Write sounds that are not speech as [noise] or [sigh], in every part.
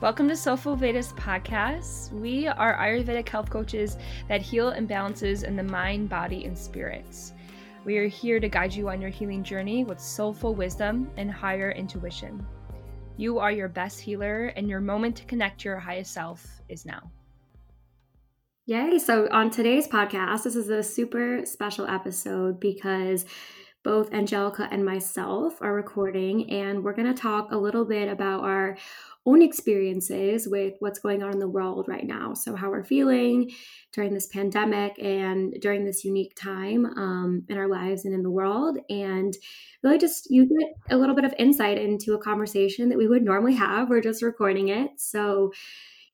Welcome to Soulful Vedas podcast. We are Ayurvedic health coaches that heal imbalances in the mind, body, and spirits. We are here to guide you on your healing journey with soulful wisdom and higher intuition. You are your best healer, and your moment to connect to your highest self is now. Yay. So, on today's podcast, this is a super special episode because both Angelica and myself are recording, and we're going to talk a little bit about our own experiences with what's going on in the world right now. So, how we're feeling during this pandemic and during this unique time um, in our lives and in the world. And really just you get a little bit of insight into a conversation that we would normally have. We're just recording it. So,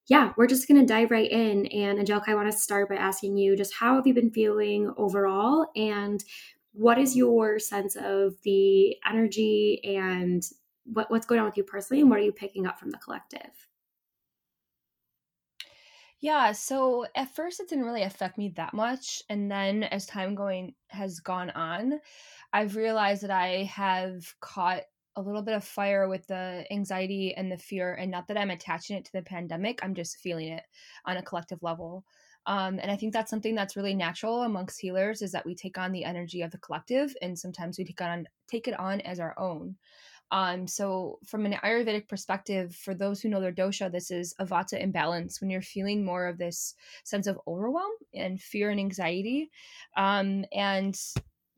yeah, we're just going to dive right in. And Angelica, I want to start by asking you just how have you been feeling overall? And what is your sense of the energy and what, what's going on with you personally and what are you picking up from the collective? Yeah, so at first it didn't really affect me that much. And then as time going has gone on, I've realized that I have caught a little bit of fire with the anxiety and the fear and not that i'm attaching it to the pandemic i'm just feeling it on a collective level um, and i think that's something that's really natural amongst healers is that we take on the energy of the collective and sometimes we take on take it on as our own um, so from an Ayurvedic perspective, for those who know their dosha, this is a vata imbalance when you're feeling more of this sense of overwhelm and fear and anxiety. Um, and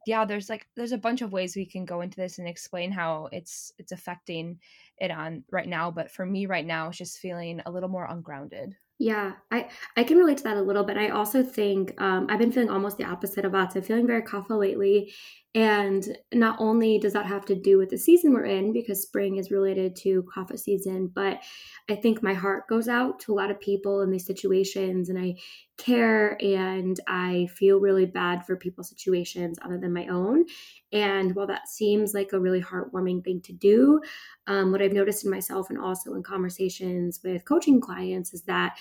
yeah, there's like there's a bunch of ways we can go into this and explain how it's it's affecting it on right now. But for me right now, it's just feeling a little more ungrounded. Yeah, I I can relate to that a little bit. I also think um, I've been feeling almost the opposite of Vata, feeling very kapha lately, and not only does that have to do with the season we're in, because spring is related to kapha season, but I think my heart goes out to a lot of people in these situations, and I care and I feel really bad for people's situations other than my own. And while that seems like a really heartwarming thing to do, um, what I've noticed in myself and also in conversations with coaching clients is that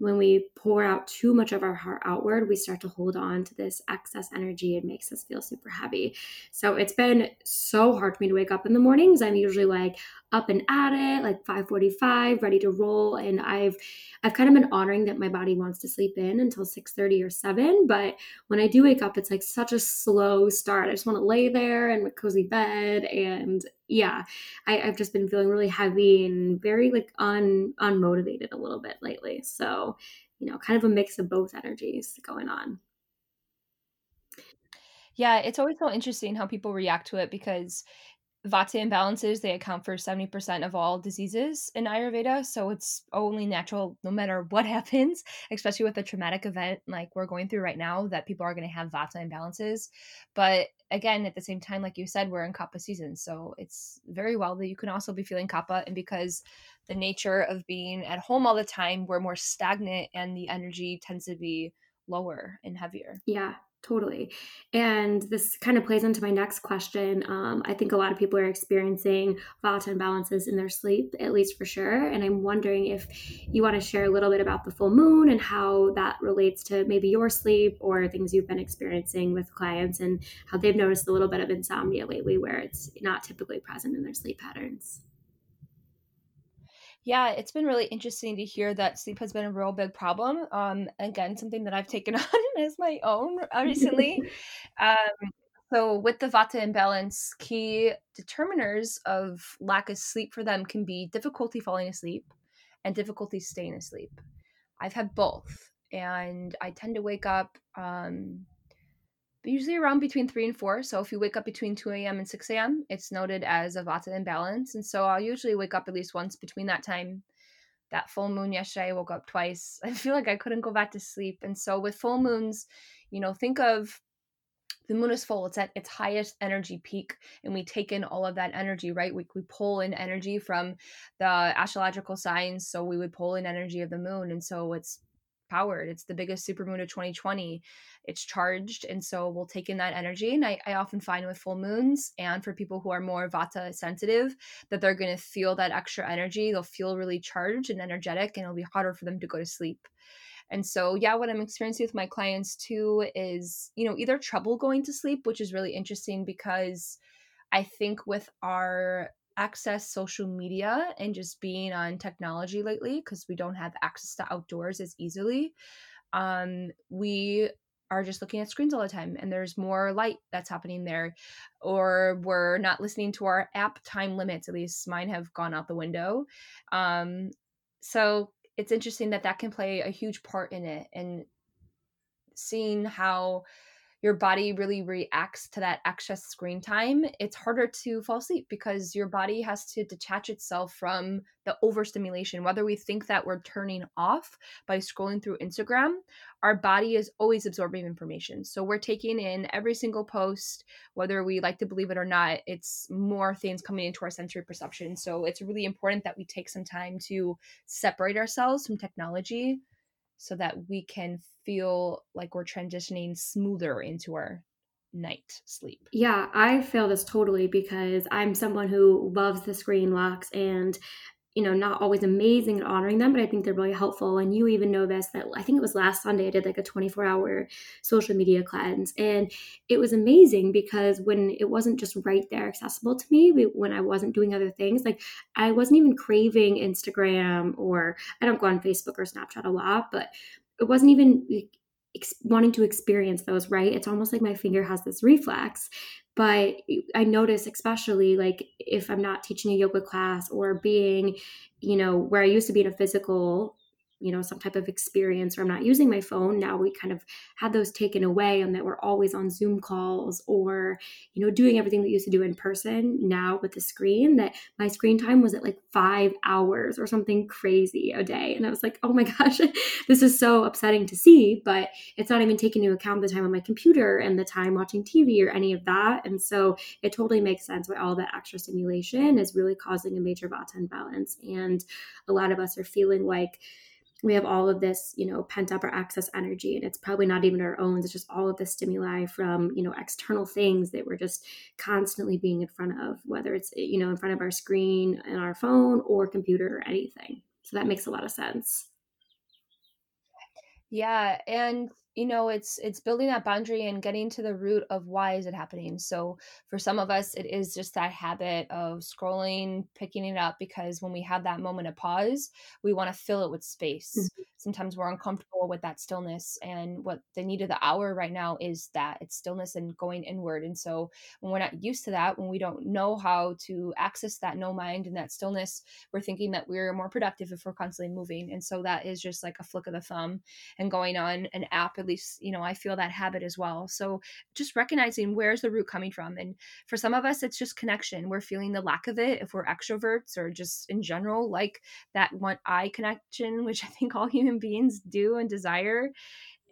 when we pour out too much of our heart outward, we start to hold on to this excess energy. It makes us feel super heavy. So it's been so hard for me to wake up in the mornings. I'm usually like up and at it, like 5:45, ready to roll. And I've I've kind of been honoring that my body wants to sleep in until 6:30 or 7. But when I do wake up, it's like such a slow start. I just want to lay there in my cozy bed and yeah, I, have just been feeling really heavy and very like un unmotivated a little bit lately. So, you know, kind of a mix of both energies going on. Yeah, it's always so interesting how people react to it because Vata imbalances, they account for 70% of all diseases in Ayurveda. So it's only natural, no matter [laughs] what happens, especially with a traumatic event like we're going through right now, that people are going to have Vata imbalances. But again, at the same time, like you said, we're in Kapha season. So it's very well that you can also be feeling Kapha. And because the nature of being at home all the time, we're more stagnant and the energy tends to be lower and heavier. Yeah, Totally. And this kind of plays into my next question. Um, I think a lot of people are experiencing vata imbalances in their sleep, at least for sure. And I'm wondering if you want to share a little bit about the full moon and how that relates to maybe your sleep or things you've been experiencing with clients and how they've noticed a little bit of insomnia lately where it's not typically present in their sleep patterns yeah, it's been really interesting to hear that sleep has been a real big problem. Um, again, something that I've taken [laughs] on as my own uh, recently. [laughs] um, so, with the vata imbalance, key determiners of lack of sleep for them can be difficulty falling asleep and difficulty staying asleep. I've had both, and I tend to wake up um, usually around between 3 and 4. So if you wake up between 2 a.m. and 6 a.m., it's noted as a vata imbalance. And so I'll usually wake up at least once between that time. That full moon yesterday, I woke up twice. [laughs] I feel like I couldn't go back to sleep. And so with full moons, you know, think of the moon is full it's at its highest energy peak and we take in all of that energy right we, we pull in energy from the astrological signs so we would pull in energy of the moon and so it's powered. It's the biggest supermoon of 2020. It's charged. And so we'll take in that energy. And I, I often find with full moons and for people who are more vata sensitive that they're going to feel that extra energy. They'll feel really charged and energetic, and it'll be harder for them to go to sleep. And so, yeah, what I'm experiencing with my clients too is, you know, either trouble going to sleep, which is really interesting because I think with our access social media and just being on technology lately because we don't have access to outdoors as easily um, we are just looking at screens all the time and there's more light that's happening there or we're not listening to our app time limits at least mine have gone out the window um, so it's interesting that that can play a huge part in it and seeing how your body really reacts to that excess screen time, it's harder to fall asleep because your body has to detach itself from the overstimulation. Whether we think that we're turning off by scrolling through Instagram, our body is always absorbing information. So we're taking in every single post, whether we like to believe it or not, it's more things coming into our sensory perception. So it's really important that we take some time to separate ourselves from technology so that we can feel like we're transitioning smoother into our night sleep. Yeah, I feel this totally because I'm someone who loves the screen locks and you know, not always amazing at honoring them, but I think they're really helpful. And you even know this that I think it was last Sunday I did like a 24 hour social media cleanse. And it was amazing because when it wasn't just right there accessible to me, when I wasn't doing other things, like I wasn't even craving Instagram or I don't go on Facebook or Snapchat a lot, but it wasn't even ex- wanting to experience those, right? It's almost like my finger has this reflex but i notice especially like if i'm not teaching a yoga class or being you know where i used to be in a physical you know some type of experience or i'm not using my phone now we kind of had those taken away and that we're always on zoom calls or you know doing everything we used to do in person now with the screen that my screen time was at like five hours or something crazy a day. And i was like oh my [laughs] gosh this is so upsetting to see but it's not even taking into account the time on my computer and the time watching tv or any of that. And so it totally makes sense why all that extra stimulation is really causing a major vata imbalance. And a lot of us are feeling like we have all of this you know pent up or excess energy and it's probably not even our own. It's just all of the stimuli from you know external things that we're just constantly being in front of whether it's you know in front of our screen and our phone or computer or anything. So that makes a lot of sense. Yeah and you know it's it's building that boundary and getting to the root of why is it happening so for some of us it is just that habit of scrolling picking it up because when we have that moment of pause we want to fill it with space mm-hmm. Sometimes we're uncomfortable with that stillness and what the need of the hour right now is that it's stillness and going inward and so when we're not used to that when we don't know how to access that no mind and that stillness we're thinking that we're more productive if we're constantly moving and so that is just like a flick of the thumb and going on an app at least you know i feel that habit as well. So just recognizing where's the root coming from and for some of us it's just connection. We're feeling the lack of it if we're extroverts or just in general like that one eye connection which i think all [laughs] human beings do and desire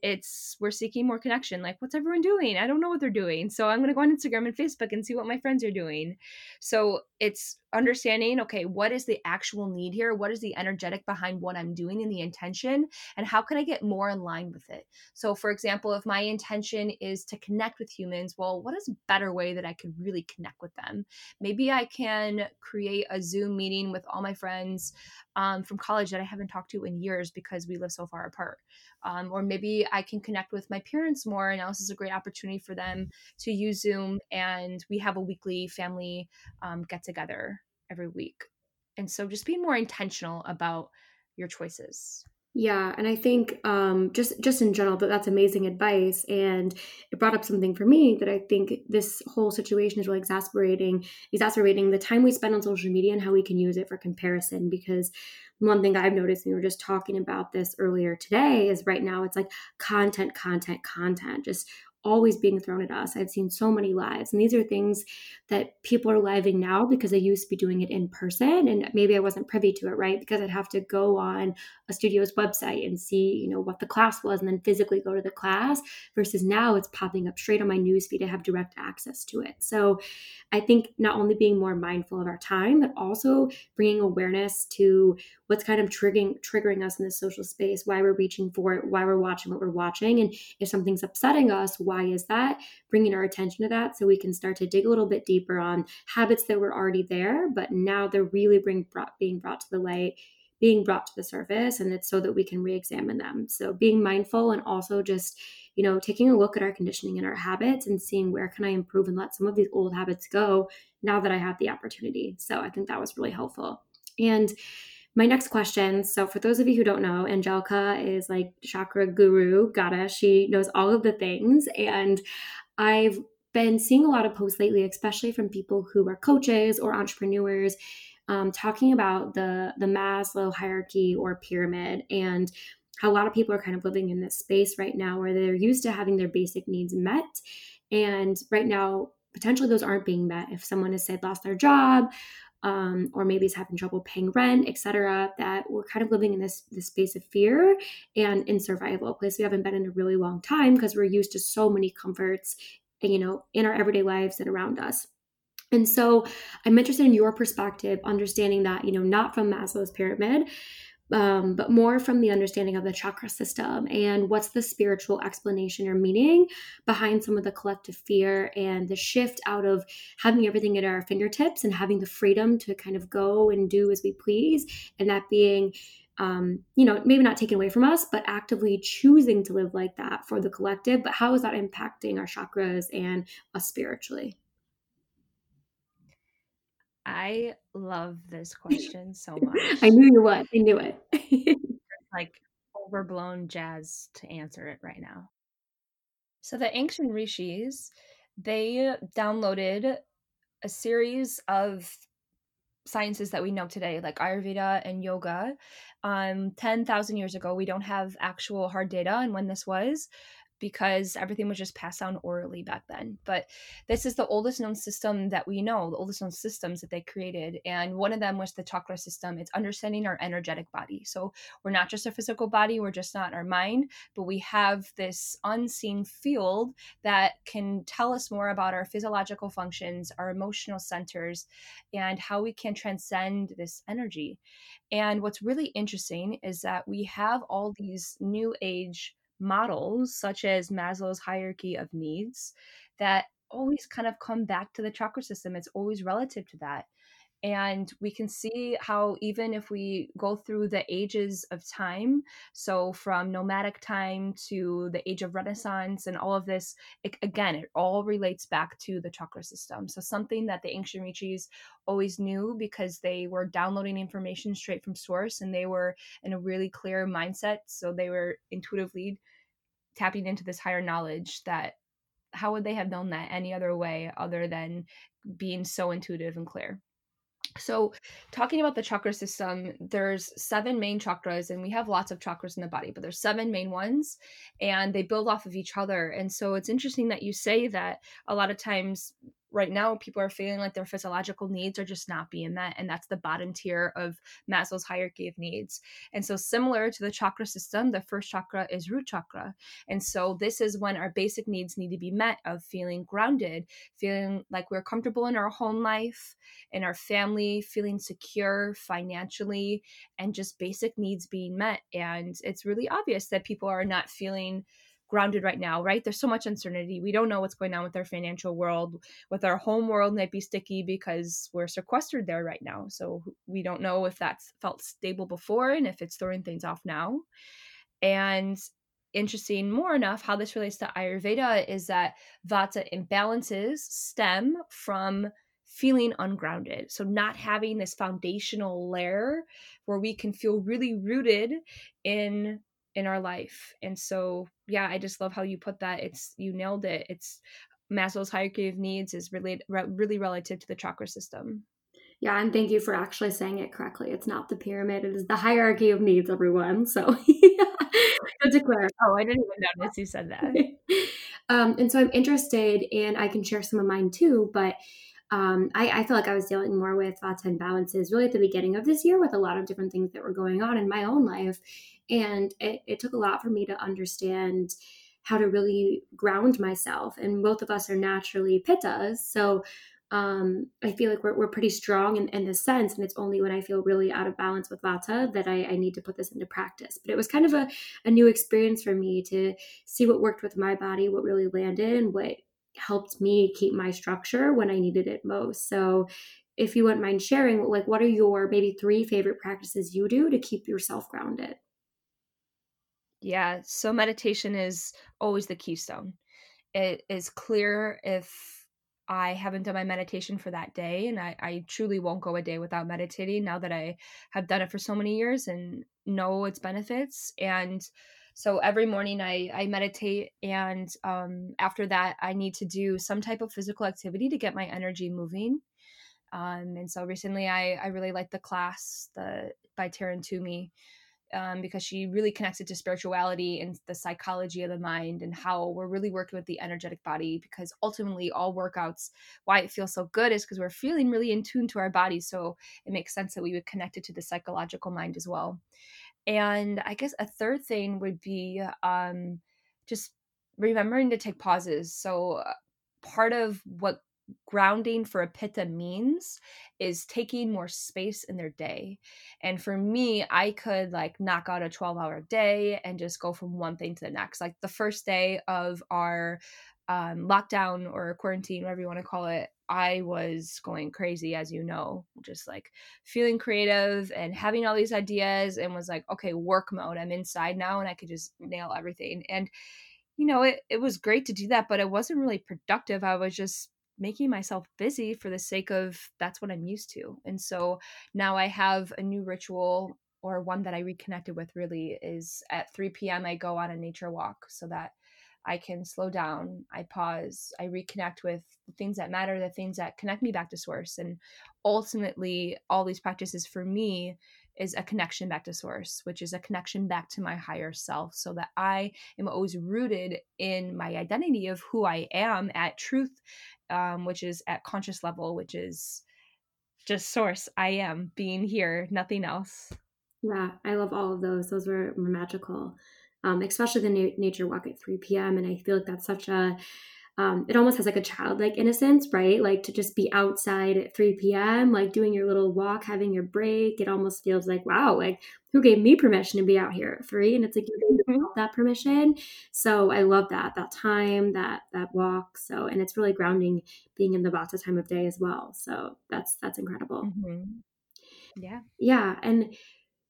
it's we're seeking more connection like what's everyone doing? I don't know what they're doing. So i'm going to go on instagram and facebook and see what my friends are doing. So it's understanding okay what is the actual need here? What is the energetic behind what i'm doing and the intention? And how can i get more in line with it? So for example if my intention is to connect with humans well what is a better way that i could really connect with them? Maybe i can create a zoom meeting with all my friends um, from college that i haven't talked to in years because we live so far apart um, or maybe I can connect with my parents more. And now this is a great opportunity for them to use Zoom, and we have a weekly family um, get together every week. And so, just being more intentional about your choices. Yeah, and I think um, just just in general that that's amazing advice, and it brought up something for me that I think this whole situation is really exasperating, exacerbating the time we spend on social media and how we can use it for comparison. Because one thing I've noticed, and we were just talking about this earlier today, is right now it's like content, content, content, just always being thrown at us. I've seen so many lives, and these are things that people are living now because I used to be doing it in person, and maybe I wasn't privy to it, right? Because I'd have to go on a studio's website and see, you know, what the class was, and then physically go to the class. Versus now, it's popping up straight on my newsfeed. I have direct access to it. So, I think not only being more mindful of our time, but also bringing awareness to what's kind of triggering triggering us in this social space, why we're reaching for it, why we're watching what we're watching, and if something's upsetting us, why is that? Bringing our attention to that so we can start to dig a little bit deeper on habits that were already there, but now they're really bring, brought, being brought to the light being brought to the surface and it's so that we can re-examine them so being mindful and also just you know, taking a look at our conditioning and our habits and seeing where can I improve and let some of these old habits go now that I have the opportunity. So I think that was really helpful. And my next question so for those of you who don't know angelica is like chakra guru goddess. She knows all of the things and i've been seeing a lot of posts lately especially from people who are coaches or entrepreneurs um, talking about the the maslow hierarchy or pyramid and how a lot of people are kind of living in this space right now where they're used to having their basic needs met. And right now potentially those aren't being met if someone has said lost their job um, or maybe is having trouble paying rent, etc. That we're kind of living in this this space of fear and in survival, a place we haven't been in a really long time because we're used to so many comforts, you know, in our everyday lives and around us. And so I'm interested in your perspective, understanding that, you know, not from Maslow's pyramid, um, but more from the understanding of the chakra system and what's the spiritual explanation or meaning behind some of the collective fear and the shift out of having everything at our fingertips and having the freedom to kind of go and do as we please, and that being um, you know, maybe not taken away from us, but actively choosing to live like that for the collective. But how is that impacting our chakras and us spiritually? I love this [laughs] question so much. I knew you would. I knew it. [laughs] like overblown jazz to answer it right now. So the ancient rishis, they downloaded a series of sciences that we know today, like Ayurveda and yoga, um, 10,000 years ago. We don't have actual hard data on when this was, because everything was just passed down orally back then. But this is the oldest known system that we know, the oldest known systems that they created. And one of them was the chakra system. It's understanding our energetic body. So we're not just a physical body, we're just not our mind, but we have this unseen field that can tell us more about our physiological functions, our emotional centers, and how we can transcend this energy. And what's really interesting is that we have all these new age models, such as Maslow's hierarchy of needs, that always kind of come back to the chakra system. It's always relative to that. And we can see how, even if we go through the ages of time, so from nomadic time to the age of Renaissance and all of this, it, again, it all relates back to the chakra system. So, something that the ancient rishis always knew because they were downloading information straight from source and they were in a really clear mindset. So, they were intuitively tapping into this higher knowledge that how would they have known that any other way other than being so intuitive and clear so, talking about the chakra system, there's seven main chakras, and we have lots of chakras in the body, but there's seven main ones, and they build off of each other. And so, it's interesting that you say that a lot of times right now people are feeling like their physiological needs are just not being met and that's the bottom tier of maslow's hierarchy of needs. And so similar to the chakra system the first chakra is root chakra. And so this is when our basic needs need to be met of feeling grounded feeling like we're comfortable in our home life in our family feeling secure financially and just basic needs being met. And it's really obvious that people are not feeling grounded right now, right? There's so much uncertainty. We don't know what's going on with our financial world. With our home world might be sticky because we're sequestered there right now. So we don't know if that's felt stable before and if it's throwing things off now. And interesting more enough how this relates to Ayurveda is that Vata imbalances stem from feeling ungrounded. So, not having this foundational layer where we can feel really rooted in in our life. And so, yeah, I just love how you put that. It's you nailed it. It's Maslow's hierarchy of needs is really really relative to the chakra system. Yeah, and thank you for actually saying it correctly. It's not the pyramid; it is the hierarchy of needs, everyone. So, [laughs] good to clarify. Oh, I didn't even notice you said that. [laughs] um, and so I'm interested, and I can share some of mine too. But um, I, I, feel like I was dealing more with Vata imbalances really at the beginning of this year with a lot of different things that were going on in my own life. And it, it took a lot for me to understand how to really ground myself. And both of us are naturally pittas. So um, I feel like we're, we're pretty strong in, in this sense. And it's only when I feel really out of balance with Vata that I, I need to put this into practice. But it was kind of a, a new experience for me to see what worked with my body, what really landed, and what helped me keep my structure when I needed it most. So if you wouldn't mind sharing, like what are your maybe three favorite practices you do to keep yourself grounded? Yeah, so meditation is always the keystone. It is clear if I haven't done my meditation for that day, and I, I truly won't go a day without meditating now that I have done it for so many years and know its benefits. And so every morning I, I meditate, and um, after that, I need to do some type of physical activity to get my energy moving. Um, and so recently, I, I really liked the class the by Taryn Toomey um, because she really connects it to spirituality and the psychology of the mind and how we're really working with the energetic body because ultimately all workouts why it feels so good is because we're feeling really in tune to our body so it makes sense that we would connect it to the psychological mind as well and i guess a third thing would be um, just remembering to take pauses so uh, part of what grounding for a pitta means is taking more space in their day. And for me, I could like knock out a 12 hour day and just go from one thing to the next. Like the first day of our um, lockdown or quarantine, whatever you want to call it, I was going crazy, as you know, just like feeling creative and having all these ideas, and was like, okay, work mode. I'm inside now and I could just nail everything. And, you know, it, it was great to do that, but it wasn't really productive. I was just making myself busy for the sake of that's what I'm used to. And so now I have a new ritual or one that I reconnected with really is at 3 p.m. I go on a nature walk so that I can slow down, I pause, I reconnect with the things that matter, the things that connect me back to source. And ultimately, all these practices for me is a connection back to source, which is a connection back to my higher self, so that I am always rooted in my identity of who I am at truth um, which is at conscious level, which is just source. I am being here, nothing else. Yeah, I love all of those. Those were, were magical, um, especially the na- nature walk at 3 p.m. And I feel like that's such a um, it almost has like a childlike innocence, right? Like to just be outside at 3 p.m., like doing your little walk, having your break. It almost feels like, wow, like who gave me permission to be out here at three? And it's like you gave mm-hmm. that permission. So I love that, that time, that that walk. So and it's really grounding being in the Vata time of day as well. So that's that's incredible. Mm-hmm. Yeah. Yeah. And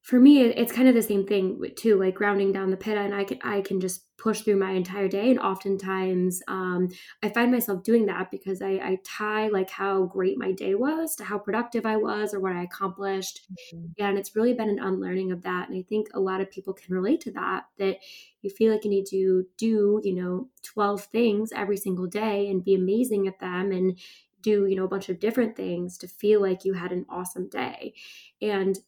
for me it's kind of the same thing too like grounding down the pitta and i can i can just push through my entire day and oftentimes um, i find myself doing that because I, I, tie like how great my day was to how productive i was or what i accomplished mm-hmm. and it's really been an unlearning of that and i think a lot of people can relate to that that you feel like you need to do you know 12 things every single day and be amazing at them and do you know a bunch of different things to feel like you had an awesome day and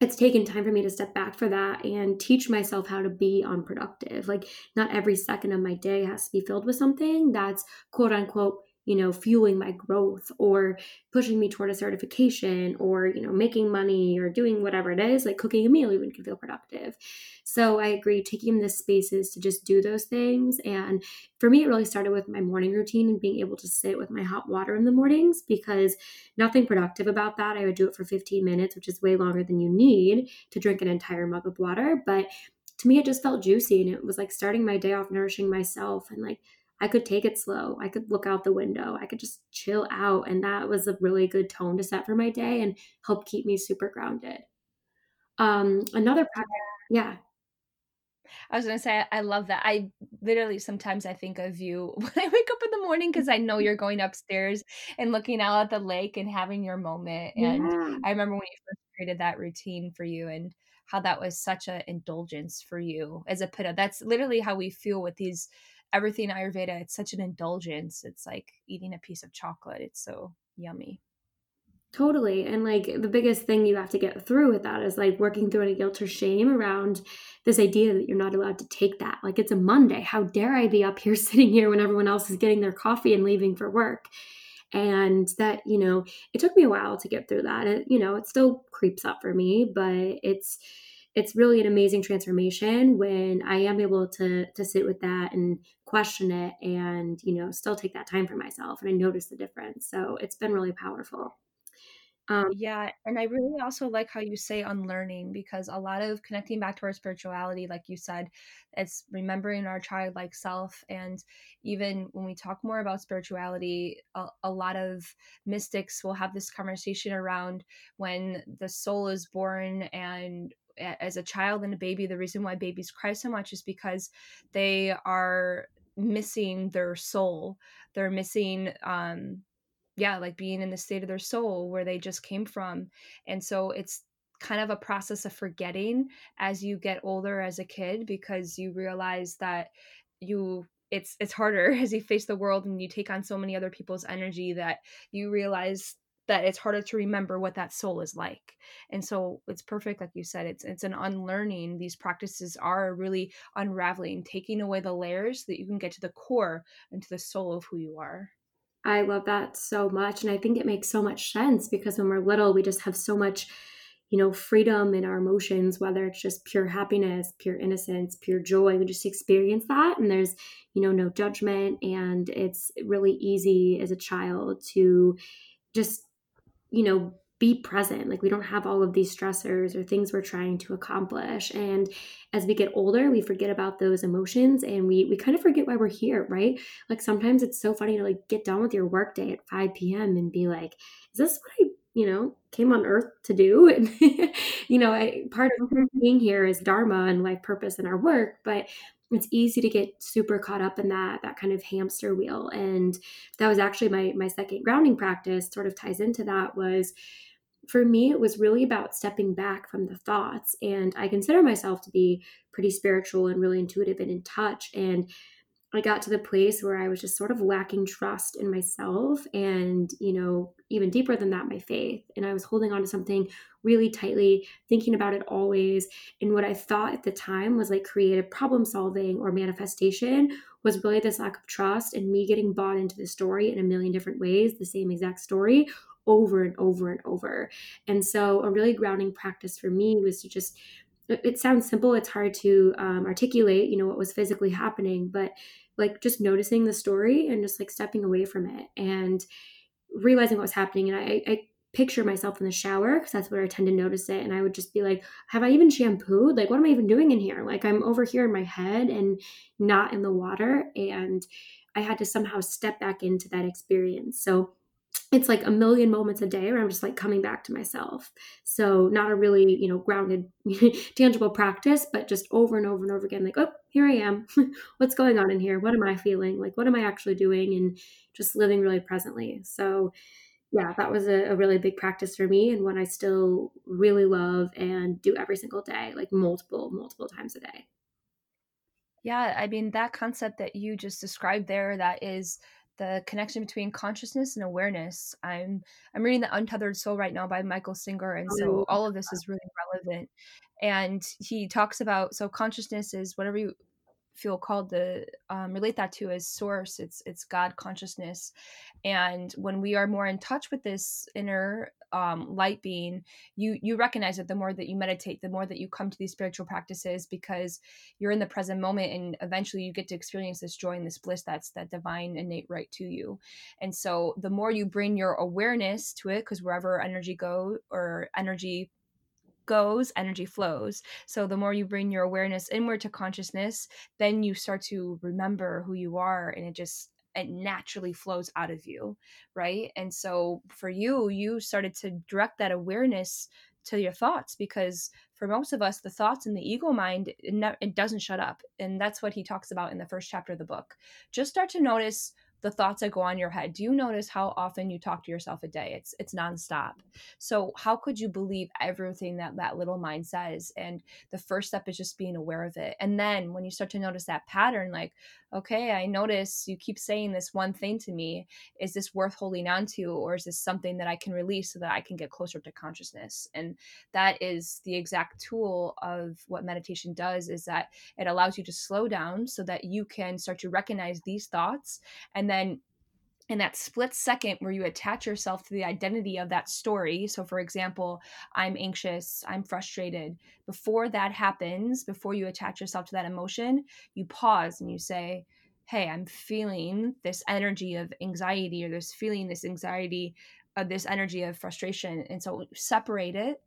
it's taken time for me to step back for that and teach myself how to be unproductive. Like, not every second of my day has to be filled with something that's quote unquote you know, fueling my growth or pushing me toward a certification or, you know, making money or doing whatever it is, like cooking a meal even can feel productive. So I agree, taking the spaces to just do those things. And for me, it really started with my morning routine and being able to sit with my hot water in the mornings because nothing productive about that. I would do it for 15 minutes, which is way longer than you need to drink an entire mug of water. But to me, it just felt juicy and it was like starting my day off nourishing myself and like I could take it slow. I could look out the window. I could just chill out. And that was a really good tone to set for my day and help keep me super grounded. Um, another practice, yeah. I was gonna say I love that. I literally sometimes I think of you [laughs] when I wake up in the morning because I know you're going upstairs and looking out at the lake and having your moment. And yeah. I remember when you first created that routine for you and how that was such an indulgence for you as a pitta. That's literally how we feel with these everything Ayurveda, it's such an indulgence. It's like eating a piece of chocolate. It's so yummy. Totally. And like the biggest thing you have to get through with that is like working through any guilt or shame around this idea that you're not allowed to take that. Like it's a Monday. How dare I be up here [laughs] sitting here when everyone else is getting their coffee and leaving for work? And that, you know, it took me a while to get through that. It, you know, it still creeps up for me, but it's, it's really an amazing transformation when I am able to to sit with that and question it and you know still take that time for myself and I notice the difference. So it's been really powerful. Um, yeah, and I really also like how you say unlearning because a lot of connecting back to our spirituality, like you said, it's remembering our childlike self. And even when we talk more about spirituality, a, a lot of mystics will have this conversation around when the soul is born and as a child and a baby the reason why babies cry so much is because they are missing their soul. They're missing um yeah like being in the state of their soul where they just came from. And so it's kind of a process of forgetting as you get older as a kid because you realize that you it's it's harder [laughs] as you face the world and you take on so many other people's energy that you realize that it's harder to remember what that soul is like. And so it's perfect like you said it's it's an unlearning. These practices are really unraveling taking away the layers so that you can get to the core and to the soul of who you are. I love that so much and i think it makes so much sense because when we're little we just have so much you know freedom in our emotions whether it's just pure happiness pure innocence pure joy we just experience that and there's you know no judgment and it's really easy as a child to just you know, be present. Like we don't have all of these stressors or things we're trying to accomplish. And as we get older, we forget about those emotions and we we kind of forget why we're here, right? Like sometimes it's so funny to like get done with your workday at 5 p.m. and be like, is this what I, you know, came on earth to do? [laughs] And you know, I, part of mm-hmm. being here is dharma and life purpose in our work, but it's easy to get super caught up in that that kind of hamster wheel. And that was actually my my second grounding practice sort of ties into that was for me it was really about stepping back from the thoughts. And i consider myself to be pretty spiritual and really intuitive and in touch. And I got to the place where I was just sort of lacking trust in myself and, you know, even deeper than that, my faith. And I was holding on to something really tightly, thinking about it always. And what I thought at the time was like creative problem solving or manifestation was really this lack of trust and me getting bought into the story in a million different ways, the same exact story over and over and over. And so a really grounding practice for me was to just it sounds simple it's hard to um, articulate you know what was physically happening but like just noticing the story and just like stepping away from it and realizing what was happening and i, I picture myself in the shower because that's where i tend to notice it and i would just be like have i even shampooed? Like what am i even doing in here? Like i'm over here in my head and not in the water and i had to somehow step back into that experience. So it's like a million moments a day where I'm just like coming back to myself. So not a really, you know, grounded, [laughs] tangible practice, but just over and over and over again, like, oh, here I am. [laughs] What's going on in here? What am I feeling? Like, what am I actually doing? And just living really presently. So yeah, that was a, a really big practice for me and one I still really love and do every single day, like multiple, multiple times a day. Yeah, I mean that concept that you just described there that is the connection between consciousness and awareness. I'm I'm reading The Untethered Soul right now by Michael Singer and so all of this is really relevant. And he talks about so consciousness is whatever you feel called to um, relate that to as source it's it's god consciousness and when we are more in touch with this inner um, light being you you recognize it the more that you meditate the more that you come to these spiritual practices because you're in the present moment and eventually you get to experience this joy and this bliss that's that divine innate right to you and so the more you bring your awareness to it because wherever energy go or energy goes, energy flows. So the more you bring your awareness inward to consciousness, then you start to remember who you are and it just it naturally flows out of you, right? And so for you, you started to direct that awareness to your thoughts because for most of us the thoughts in the ego mind it, ne- it doesn't shut up and that's what he talks about in the first chapter of the book just start to notice the thoughts that go on your head. Do you notice how often you talk to yourself a day? It's it's nonstop. So how could you believe everything that that little mind says and the first step is just being aware of it? And then when you start to notice that pattern like okay i notice you keep saying this one thing to me. Is this worth holding on to or is this something that i can release so that i can get closer to consciousness? And that is the exact tool of what meditation does is that it allows you to slow down so that you can start to recognize these thoughts and and then in that split second where you attach yourself to the identity of that story so for example i'm anxious i'm frustrated before that happens before you attach yourself to that emotion you pause and you say hey i'm feeling this energy of anxiety or this feeling this anxiety of this energy of frustration and so separate it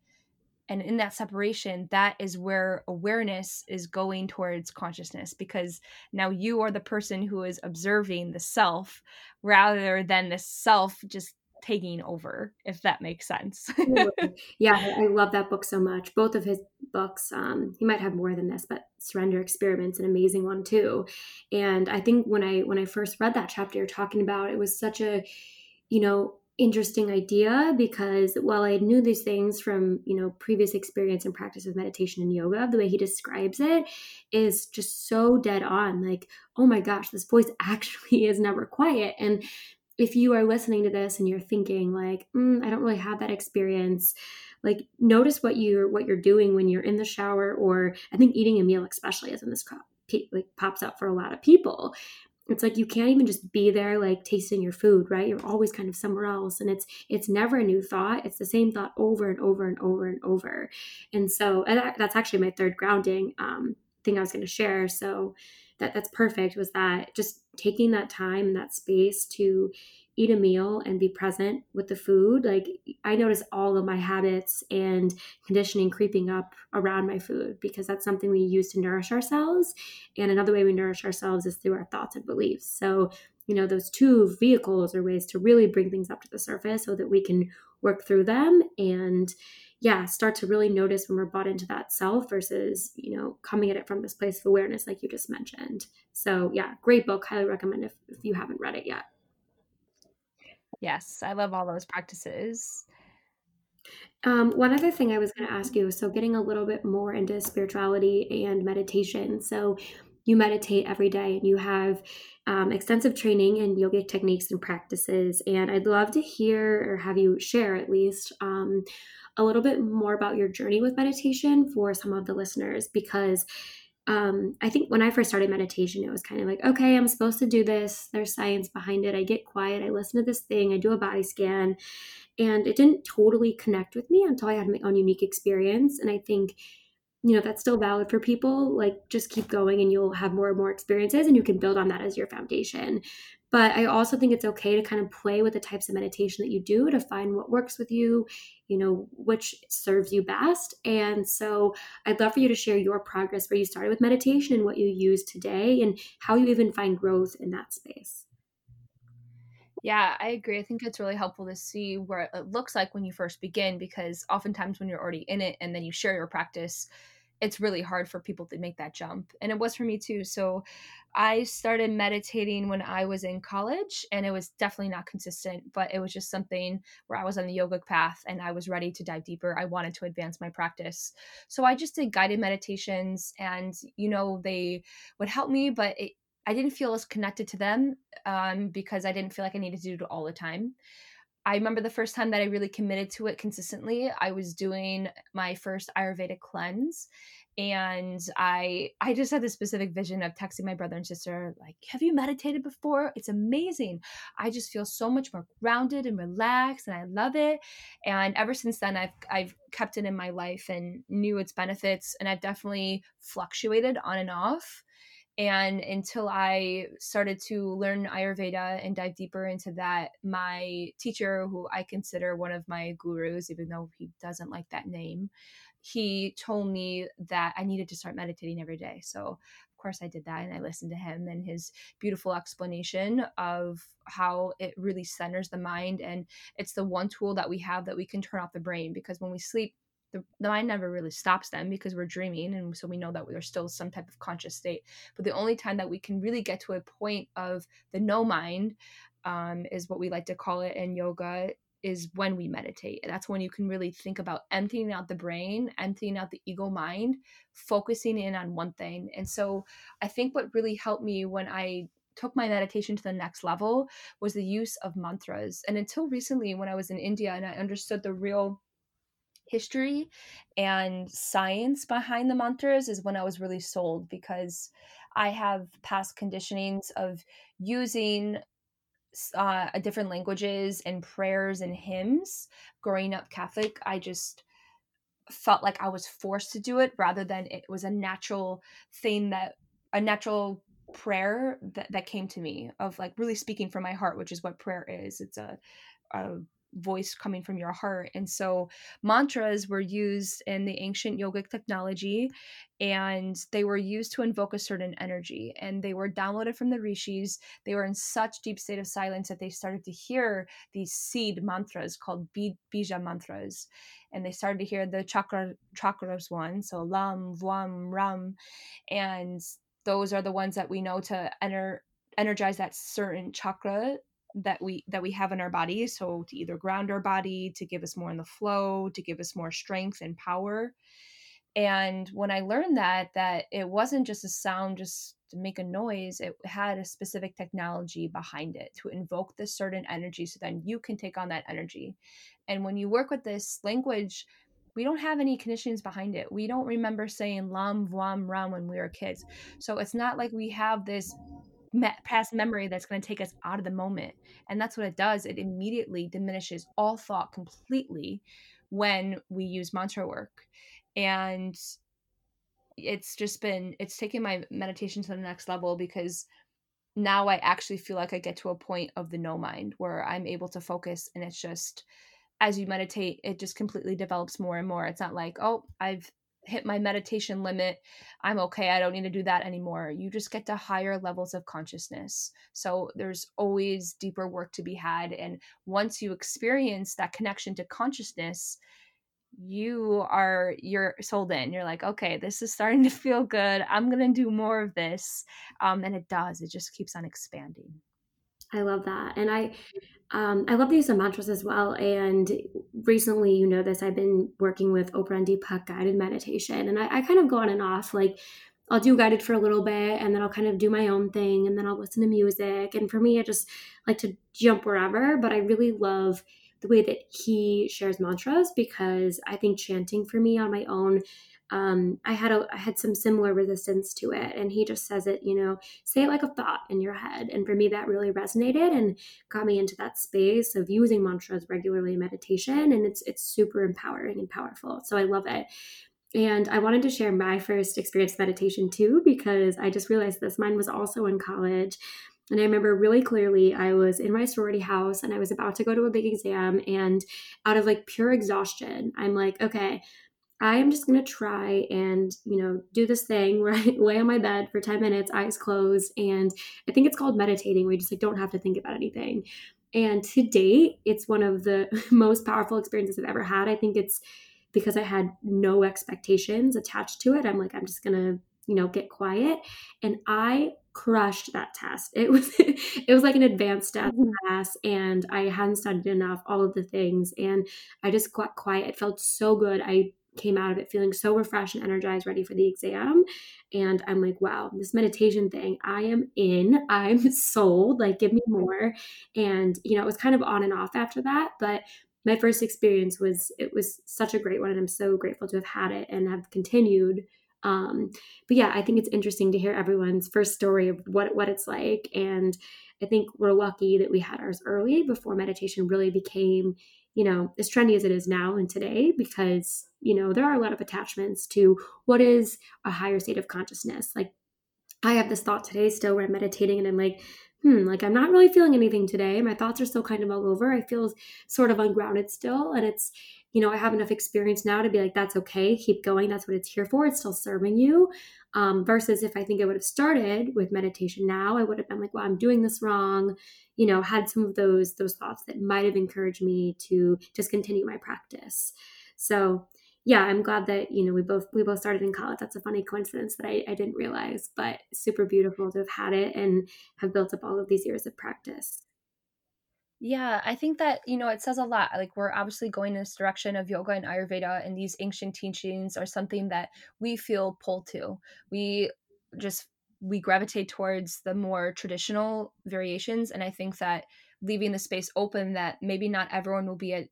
and in that separation that is where awareness is going towards consciousness because now you are the person who is observing the self rather than the self just taking over if that makes sense. Yeah i love that book so much. Both of his books um, he might have more than this but surrender experiments an amazing one too. And i think when i when i first read that chapter you're talking about it was such a you know interesting idea because while I knew these things from, you know, previous experience and practice of meditation and yoga, the way he describes it is just so dead on. Like, oh my gosh, this voice [laughs] actually is never quiet. And if you are listening to this and you're thinking like, mm, I don't really have that experience, like notice what you're what you're doing when you're in the shower or I think eating a meal especially as in this crop like pops up for a lot of people it's like you can't even just be there like tasting your food right? You're always kind of somewhere else and it's it's never a new thought. It's the same thought over and over and over and over. And so and that, that's actually my third grounding um, thing i was going to share. So that that's perfect was that just taking that time and that space to eat a meal and be present with the food like i notice all of my habits and conditioning creeping up around my food because that's something we use to nourish ourselves. And another way we nourish ourselves is through our thoughts and beliefs. So you know those two vehicles are ways to really bring things up to the surface so that we can work through them and yeah start to really notice when we're bought into that self versus you know coming at it from this place of awareness like you just mentioned so yeah great book highly recommend if, if you haven't read it yet Yes, I love all those practices. Um, one other thing I was going to ask you so, getting a little bit more into spirituality and meditation. So, you meditate every day and you have um, extensive training in yogic techniques and practices. And I'd love to hear or have you share at least um, a little bit more about your journey with meditation for some of the listeners because um, I think when I first started meditation, it was kind of like, okay, I'm supposed to do this. There's science behind it. I get quiet. I listen to this thing. I do a body scan. And it didn't totally connect with me until I had my own unique experience. And I think, you know, that's still valid for people. Like, just keep going and you'll have more and more experiences and you can build on that as your foundation. But I also think it's okay to kind of play with the types of meditation that you do to find what works with you, you know, which serves you best. And so I'd love for you to share your progress where you started with meditation and what you use today and how you even find growth in that space. Yeah, I agree. I think it's really helpful to see where it looks like when you first begin because oftentimes when you're already in it and then you share your practice, it's really hard for people to make that jump. And it was for me too. So I started meditating when I was in college and it was definitely not consistent, but it was just something where I was on the yogic path and I was ready to dive deeper. I wanted to advance my practice. So I just did guided meditations and, you know, they would help me, but it, I didn't feel as connected to them um, because I didn't feel like I needed to do it all the time. I remember the first time that I really committed to it consistently. I was doing my first Ayurvedic cleanse and I I just had this specific vision of texting my brother and sister like, "Have you meditated before? It's amazing. I just feel so much more grounded and relaxed and I love it." And ever since then I've I've kept it in my life and knew its benefits and I've definitely fluctuated on and off and until I started to learn Ayurveda and dive deeper into that, my teacher, who I consider one of my gurus, even though he doesn't like that name, he told me that I needed to start meditating every day. So, of course, I did that and I listened to him and his beautiful explanation of how it really centers the mind. And it's the one tool that we have that we can turn off the brain because when we sleep, the, the mind never really stops them because we're dreaming and so we know that there's still some type of conscious state. But the only time that we can really get to a point of the no mind um, is what we like to call it in yoga is when we meditate. That's when you can really think about emptying out the brain emptying out the ego mind focusing in on one thing. And so i think what really helped me when i took my meditation to the next level was the use of mantras. And until recently when i was in india and i understood the real history and science behind the mantras is when I was really sold because I have past conditionings of using uh, different languages and prayers and hymns. Growing up Catholic, I just felt like I was forced to do it rather than it was a natural thing that a natural prayer that, that came to me of like really speaking from my heart, which is what prayer is. It's a, a voice coming from your heart. And so mantras were used in the ancient yogic technology and they were used to invoke a certain energy and they were downloaded from the rishis. They were in such deep state of silence that they started to hear these seed mantras called bija mantras. And they started to hear the chakra chakras one, so lam, vam, ram. And those are the ones that we know to enter energize that certain chakra that we that we have in our body. So to either ground our body to give us more in the flow to give us more strength and power. And when i learned that that it wasn't just a sound just to make a noise it had a specific technology behind it to invoke this certain energy so then you can take on that energy. And when you work with this language we don't have any conditions behind it. We don't remember saying lam vam ram when we were kids. So it's not like we have this me- past memory that's going to take us out of the moment. And that's what it does. It immediately diminishes all thought completely when we use mantra work. And it's just been, it's taken my meditation to the next level because now I actually feel like I get to a point of the no mind where I'm able to focus and it's just, as you meditate, it just completely develops more and more. It's not like, oh, I've hit my meditation limit. I'm okay. I don't need to do that anymore. You just get to higher levels of consciousness. So there's always deeper work to be had. And once you experience that connection to consciousness, you are you're sold in you're like okay this is starting to feel good i'm gonna do more of this um, and it does it just keeps on expanding I love that. And I um, I love the use of mantras as well. And recently, you know this, I've been working with Oprah and Deepak guided meditation. And I, I kind of go on and off. Like I'll do guided for a little bit and then I'll kind of do my own thing and then I'll listen to music. And for me, I just like to jump wherever. But I really love the way that he shares mantras because I think chanting for me on my own um, I had a I had some similar resistance to it, and he just says it, you know, say it like a thought in your head, and for me that really resonated and got me into that space of using mantras regularly in meditation, and it's it's super empowering and powerful. So I love it. And I wanted to share my first experience meditation too, because I just realized this. Mine was also in college. And I remember really clearly, I was in my sorority house and I was about to go to a big exam. And out of like pure exhaustion, I'm like, okay, I am just going to try and, you know, do this thing where [laughs] I lay on my bed for 10 minutes, eyes closed. And I think it's called meditating, where you just like don't have to think about anything. And to date, it's one of the [laughs] most powerful experiences I've ever had. I think it's because I had no expectations attached to it. I'm like, I'm just going to, you know, get quiet. And I crushed that test. It was [laughs] it was like an advanced stats mm-hmm. class and I hadn't studied enough, all of the things. And I just got quiet. It felt so good. I came out of it feeling so refreshed and energized, ready for the exam. And I'm like, wow, this meditation thing, I am in. I'm [laughs] sold. Like, give me more. And, you know, it was kind of on and off after that. But my first experience was, it was such a great one. And I'm so grateful to have had it and have continued. Um, but yeah, I think it's interesting to hear everyone's first story of what, what it's like. And I think we're lucky that we had ours early before meditation really became you know, as trendy as it is now and today, because, you know, there are a lot of attachments to what is a higher state of consciousness. Like, I have this thought today still where I'm meditating and I'm like, hmm, like I'm not really feeling anything today. My thoughts are still kind of all over. I feel sort of ungrounded still. And it's, you know, I have enough experience now to be like, that's okay, keep going. That's what it's here for. It's still serving you. Um, versus if I think I would have started with meditation now, I would have been like, well, I'm doing this wrong. You know, had some of those those thoughts that might have encouraged me to just continue my practice. So yeah, I'm glad that you know we both we both started in college. That's a funny coincidence that I, I didn't realize, but super beautiful to have had it and have built up all of these years of practice. Yeah, I think that, you know, it says a lot. Like, we're obviously going in this direction of yoga and Ayurveda, and these ancient teachings are something that we feel pulled to. We just, we gravitate towards the more traditional variations. And I think that leaving the space open that maybe not everyone will be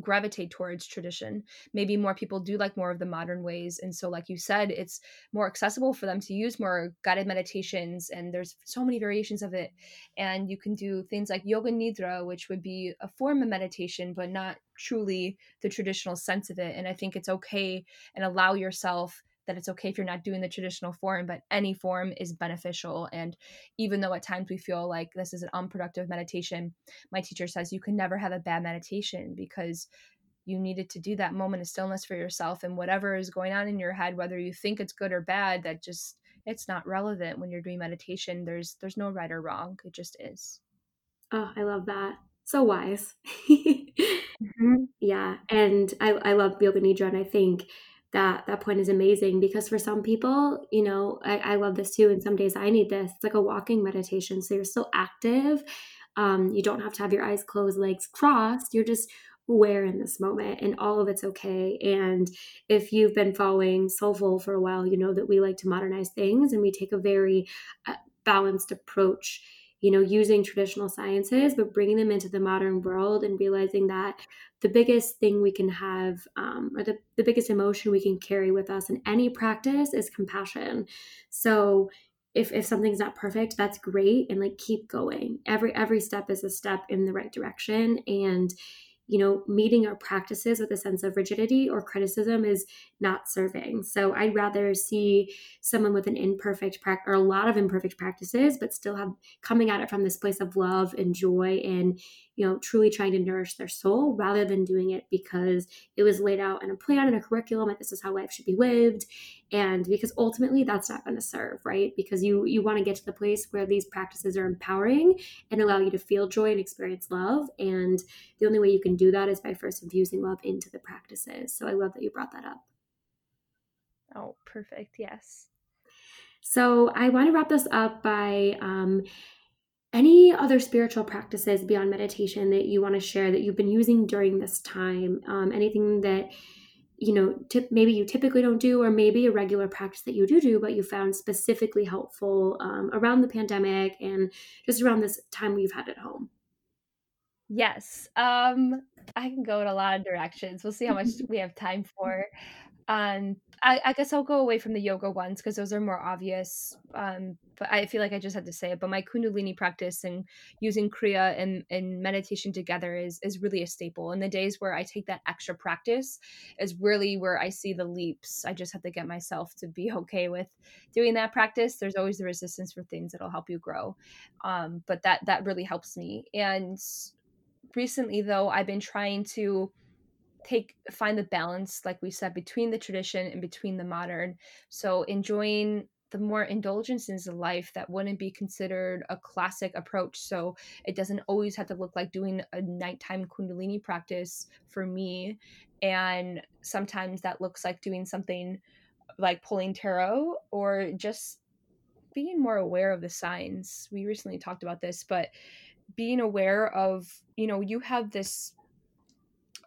gravitate towards tradition. Maybe more people do like more of the modern ways. And so, like you said, it's more accessible for them to use more guided meditations. And there's so many variations of it. And you can do things like yoga nidra, which would be a form of meditation, but not truly the traditional sense of it. And I think it's okay and allow yourself that it's okay if you're not doing the traditional form, but any form is beneficial. And even though at times we feel like this is an unproductive meditation, my teacher says you can never have a bad meditation because you needed to do that moment of stillness for yourself. And whatever is going on in your head whether you think it's good or bad that just it's not relevant when you're doing meditation. There's there's no right or wrong. It just is. Oh i love that. So wise. [laughs] Mm-hmm. yeah. And i i love yoga nidra. And i think that that point is amazing because for some people you know I, I love this too and some days i need this. It's like a walking meditation so you're still active um, you don't have to have your eyes closed legs crossed you're just where in this moment and all of it's okay. And if you've been following soulful for a while you know that we like to modernize things and we take a very uh, balanced approach you know using traditional sciences but bringing them into the modern world and realizing that the biggest thing we can have um, or the, the biggest emotion we can carry with us in any practice is compassion. So if, if something's not perfect that's great and like keep going. Every every step is a step in the right direction and you know, meeting our practices with a sense of rigidity or criticism is not serving. So I'd rather see someone with an imperfect practice or a lot of imperfect practices, but still have coming at it from this place of love and joy and you know, truly trying to nourish their soul rather than doing it because it was laid out in a plan and a curriculum that this is how life should be lived. And because ultimately that's not going to serve, right? Because you you want to get to the place where these practices are empowering and allow you to feel joy and experience love. And the only way you can do that is by first infusing love into the practices. So I love that you brought that up. Oh, perfect. Yes. So I want to wrap this up by um, any other spiritual practices beyond meditation that you want to share that you've been using during this time? Um, anything that you know maybe you typically don't do or maybe a regular practice that you do do but you found specifically helpful um, around the pandemic and just around this time we've had at home? Yes um i can go in a lot of directions. We'll see how much we have time for um I, I, guess I'll go away from the yoga ones because those are more obvious. Um, but I feel like I just had to say it. But my Kundalini practice and using Kriya and, and meditation together is is really a staple. And the days where I take that extra practice is really where I see the leaps. I just have to get myself to be [laughs] okay with doing that practice. There's always the resistance for things that'll help you grow, um, but that that really helps me. And recently, though, I've been trying to take find the balance like we said between the tradition and between the modern. So enjoying the more indulgences of life that wouldn't be considered a classic approach. So it doesn't always have to look like doing a nighttime kundalini practice for me. And sometimes that looks like doing something like pulling tarot or just being more aware of the signs. We recently talked about this but being aware of you know you have this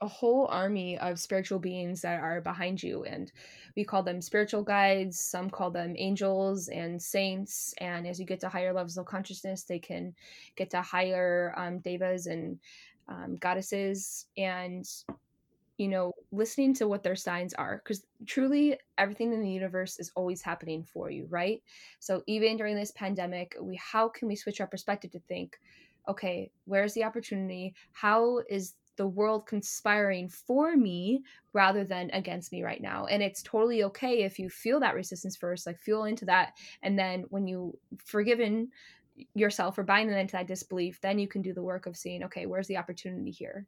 a whole army of spiritual beings that are behind you and we call them spiritual guides some call them angels and saints and as you get to higher levels of consciousness they can get to higher um, devas and um, goddesses and you know listening to what their signs are because truly everything in the universe is always happening for you right? So even during this pandemic we how can we switch our perspective to think okay where's the opportunity? How is the world conspiring for me rather than against me right now. And it's totally okay if you feel that resistance first, like feel into that. And then when you forgiven yourself or buying into that disbelief, then you can do the work of seeing, okay, where's the opportunity here?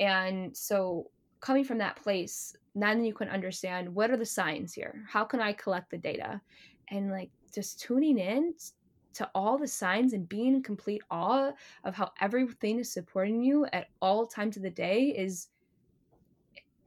And so coming from that place, now then you can understand what are the signs here? How can I collect the data? And like just tuning in to all the signs and being in complete awe of how everything is supporting you at all times of the day is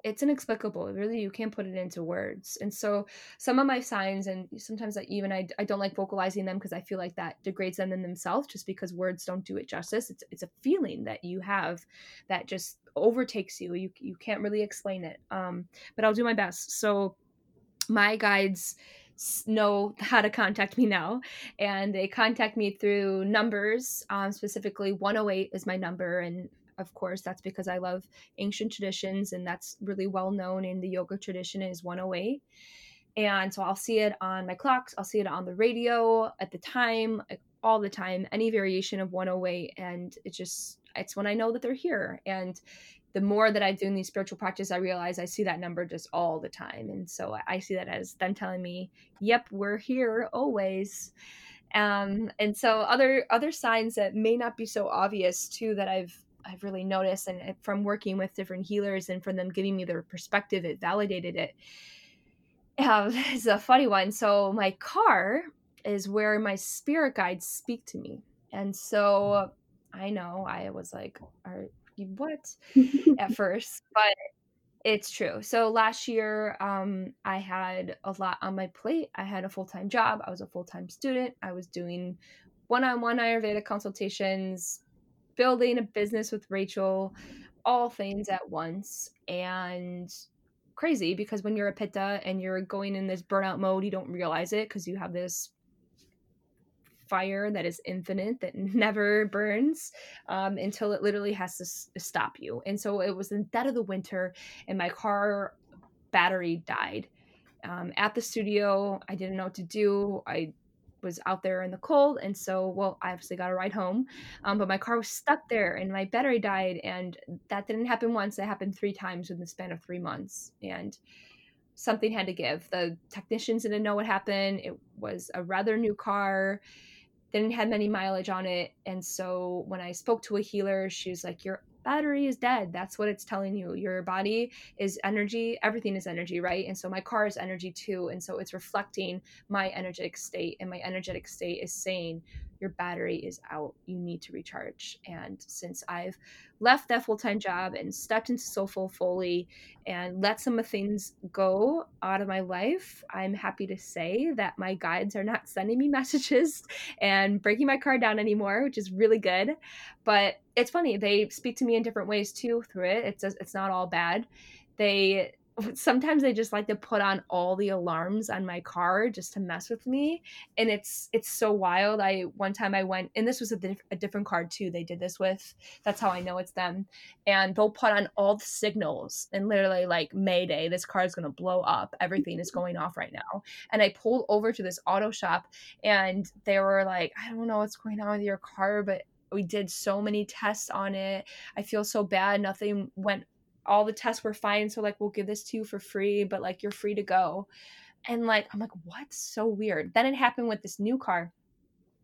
it's inexplicable really you can't put it into words. And so some of my signs and sometimes I, even I, I don't like vocalizing them because i feel like that degrades them in themselves just because words don't do it justice. It's, it's a feeling that you have that just overtakes you. You, you can't really explain it. Um, but i'll do my best. So my guides know how to contact me now. And they contact me through numbers. Um, specifically 108 is my number. And of course that's because i love ancient traditions and that's really well known in the yoga tradition is 108 and so i'll see it on my clocks i'll see it on the radio at the time all the time any variation of 108 and it just it's when i know that they're here. And the more that I've done these spiritual practices, I realize I see that number just all the time. And so I see that as them telling me, yep, we're here always. Um, and so other other signs that may not be so obvious too that I've I've really noticed and from working with different healers and from them giving me their perspective, it validated it. Um, [laughs] it's a funny one. So my car is where my spirit guides speak to me. And so I know I was like, are what [laughs] at first? But it's true. So last year, um, I had a lot on my plate. I had a full time job. I was a full time student. I was doing one on one Ayurveda consultations, building a business with Rachel, all things at once. And crazy because when you're a pitta and you're going in this burnout mode, you don't realize it because you have this fire that is infinite that [laughs] never burns um, until it literally has to s- stop you. And so it was the dead of the winter, and my car battery died. Um, at the studio, I didn't know what to do. I was out there in the cold, and so well, I obviously got a ride home, um, but my car was stuck there, and my battery died, and that didn't happen once. It happened three times in the span of three months, and something had to give. The technicians didn't know what happened. It was a rather new car didn't have many mileage on it. And so when I spoke to a healer, she was like, Your battery is dead. That's what it's telling you. Your body is energy. Everything is energy, right? And so my car is energy too. And so it's reflecting my energetic state. And my energetic state is saying, your battery is out. You need to recharge. And since I've left that full time job and stepped into Soulfull fully and let some of things go out of my life, I'm happy to say that my guides are not sending me [laughs] messages and breaking my car down anymore, which is really good. But it's funny, they speak to me in different ways too through it. It's it's not all bad. They sometimes they just like to put on all the alarms on my car just to mess with me and it's it's so wild. I one time i went and this was a, diff- a different car too they did this with that's how i know it's them and they'll put on all the signals and literally like mayday this car is going to blow up everything is going off right now and i pulled over to this auto shop and they were like i don't know what's going on with your car but we did so many tests on it. I feel so bad. Nothing went all the tests were fine so like we'll give this to you for free but like you're free to go and like i'm like what's so weird then it happened with this new car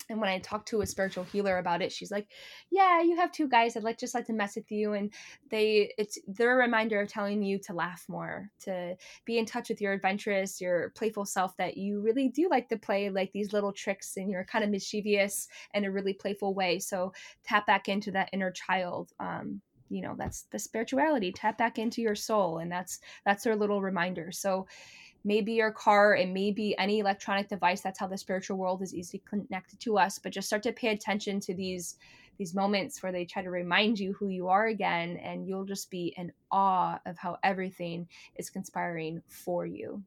and when I talked to a spiritual healer about it, she's like, "Yeah, you have two guys that like just like to mess with you, and they it's they're a reminder of telling you to laugh more, to be in touch with your adventurous, your playful self. That you really do like to play like these little tricks, and you're kind of mischievous in a really playful way. So tap back into that inner child. Um, you know that's the spirituality tap back into your soul and that's that's their little reminder. So maybe your car and maybe any electronic device that's how the spiritual world is easily connected to us but just start to pay attention to these these moments where they try to remind you who you are again and you'll just be in awe of how everything is conspiring for you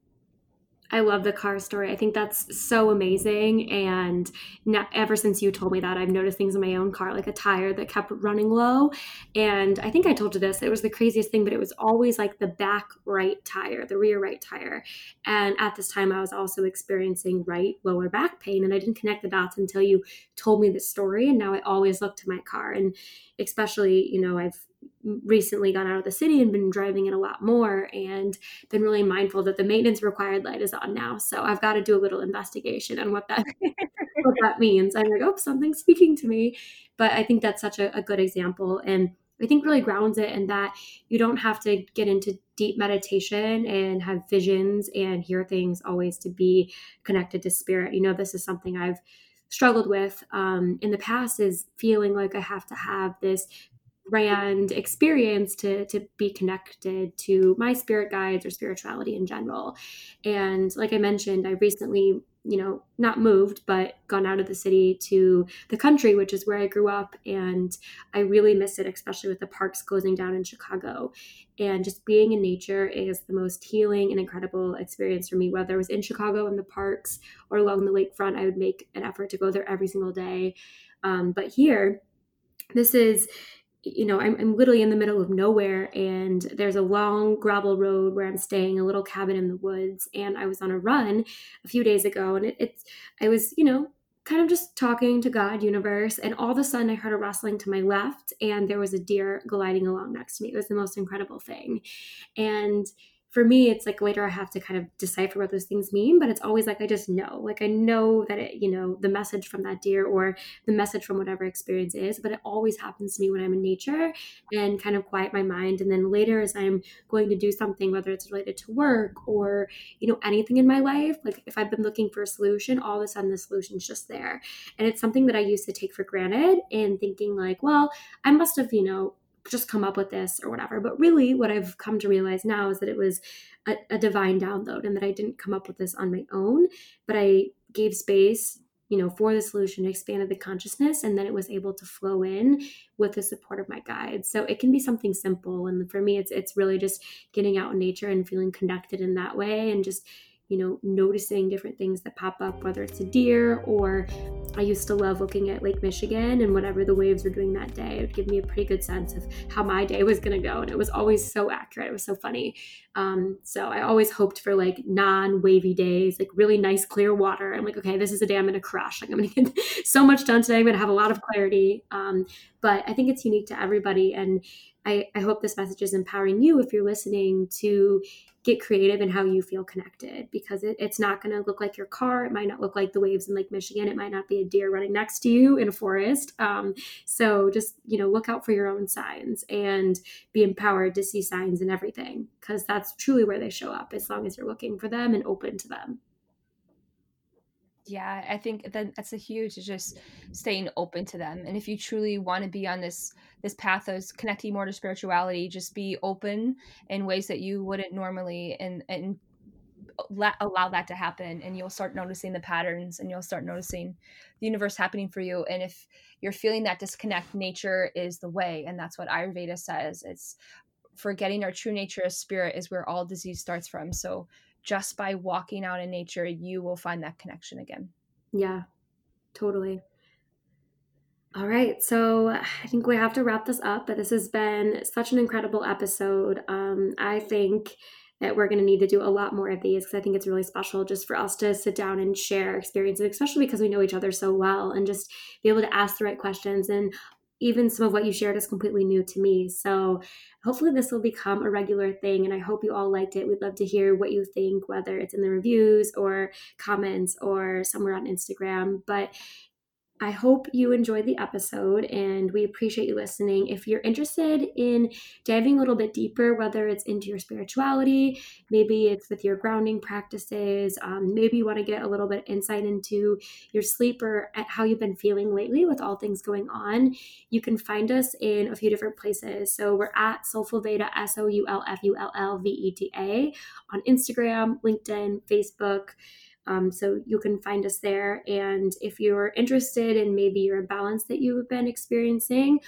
I love the car story. I think that's so amazing. And now, ever since you told me that, I've noticed things in my own car, like a tire that kept running low. And I think I told you this, it was the craziest thing, but it was always like the back right tire, the rear right tire. And at this time, I was also experiencing right lower back pain. And I didn't connect the dots until you told me the story. And now I always look to my car. And especially, you know, I've recently gone out of the city and been driving it a lot more and been really mindful that the maintenance required light is on now. So I've got to do a little investigation on what that [laughs] what that means. I'm like, oh, something's speaking to me. But I think that's such a, a good example and I think really grounds it in that you don't have to get into deep meditation and have visions and hear things always to be connected to spirit. You know, this is something I've struggled with um, in the past is feeling like I have to have this grand experience to to be connected to my spirit guides or spirituality in general. And like i mentioned i recently you know not moved but gone out of the city to the country which is where i grew up. And i really miss it especially with the parks closing down in chicago. And just being in nature is the most healing and incredible experience for me. Whether it was in chicago in the parks or along the lakefront i would make an effort to go there every single day. Um, but here this is you know, I'm, I'm literally in the middle of nowhere and there's a long gravel road where I'm staying, a little cabin in the woods. And I was on a run a few days ago and it, it's, I was, you know, kind of just talking to God, universe, and all of a sudden I heard a rustling to my left, and there was a deer gliding along next to me. It was the most incredible thing. And for me, it's like later I have to kind of decipher what those things mean, but it's always like I just know. Like I know that it, you know, the message from that deer or the message from whatever experience is, but it always happens to me when I'm in nature and kind of quiet my mind. And then later, as I'm going to do something, whether it's related to work or, you know, anything in my life, like if I've been looking for a solution, all of a sudden the solution's just there. And it's something that I used to take for granted and thinking like, well, I must have, you know, just come up with this or whatever. But really, what I've come to realize now is that it was a, a, divine download and that I didn't come up with this on my own, but I gave space, you know, for the solution, expanded the consciousness, and then it was able to flow in with the support of my guides. So it can be something simple. And for me, it's it's really just getting out in nature and feeling connected in that way and just you know, noticing different things that pop up, whether it's a deer or I used to love looking at Lake Michigan and whatever the waves were doing that day. It would give me a pretty good sense of how my day was going to go. And it was always so accurate. It was so funny. Um, so I always hoped for like non wavy days, like really nice clear water. I'm like, okay, this is a day I'm going to crush. Like I'm going to get [laughs] so much done today. I'm going to have a lot of clarity. Um, but I think it's unique to everybody. And I, I hope this message is empowering you if you're listening to get creative in how you feel connected because it, it's not going to look like your car. It might not look like the waves in Lake Michigan. It might not be a deer running next to you in a forest. Um, so just, you know, look out for your own signs and be empowered to see signs in everything because that's truly where they show up as long as you're looking for them and open to them yeah i think that that's a huge just mm-hmm. staying open to them and if you truly want to be on this this path of connecting more to spirituality just be open in ways that you wouldn't normally and and let allow that to happen and you'll start noticing the patterns and you'll start noticing the universe happening for you and if you're feeling that disconnect nature is the way and that's what ayurveda says. It's forgetting our true nature as spirit is where all disease starts from so just by walking out in nature, you will find that connection again. Yeah, totally. All right, so I think we have to wrap this up, but this has been such an incredible episode. Um, I think that we're going to need to do a lot more of these because I think it's really special just for us to sit down and share experiences, especially because we know each other so well and just be able to ask the right questions. And even some of what you shared is completely new to me. So hopefully this will become a regular thing and I hope you all liked it. We'd love to hear what you think, whether it's in the reviews or comments or somewhere on Instagram. But I hope you enjoyed the episode and we appreciate you listening. If you're interested in diving a little bit deeper, whether it's into your spirituality, maybe it's with your grounding practices, um, maybe you want to get a little bit insight into your sleep or how you've been feeling lately with all things going on, you can find us in a few different places. So we're at Soulfull Veda, S O U L F U L L V E D A, on Instagram, LinkedIn, Facebook. Um, so you can find us there. And if you're interested in maybe your imbalance that you've been experiencing,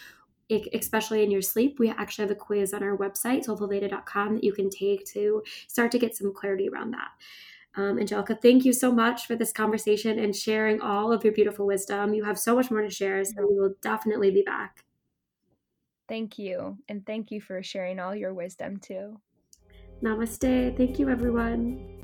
especially in your sleep, we actually have a quiz on our website, soulfullveda.com, that you can take to start to get some clarity around that. Um, Angelica, thank you so much for this conversation and sharing all of your beautiful wisdom. You have so much more to share, so we will definitely be back. Thank you. And thank you for sharing all your wisdom too. Namaste. Thank you, everyone.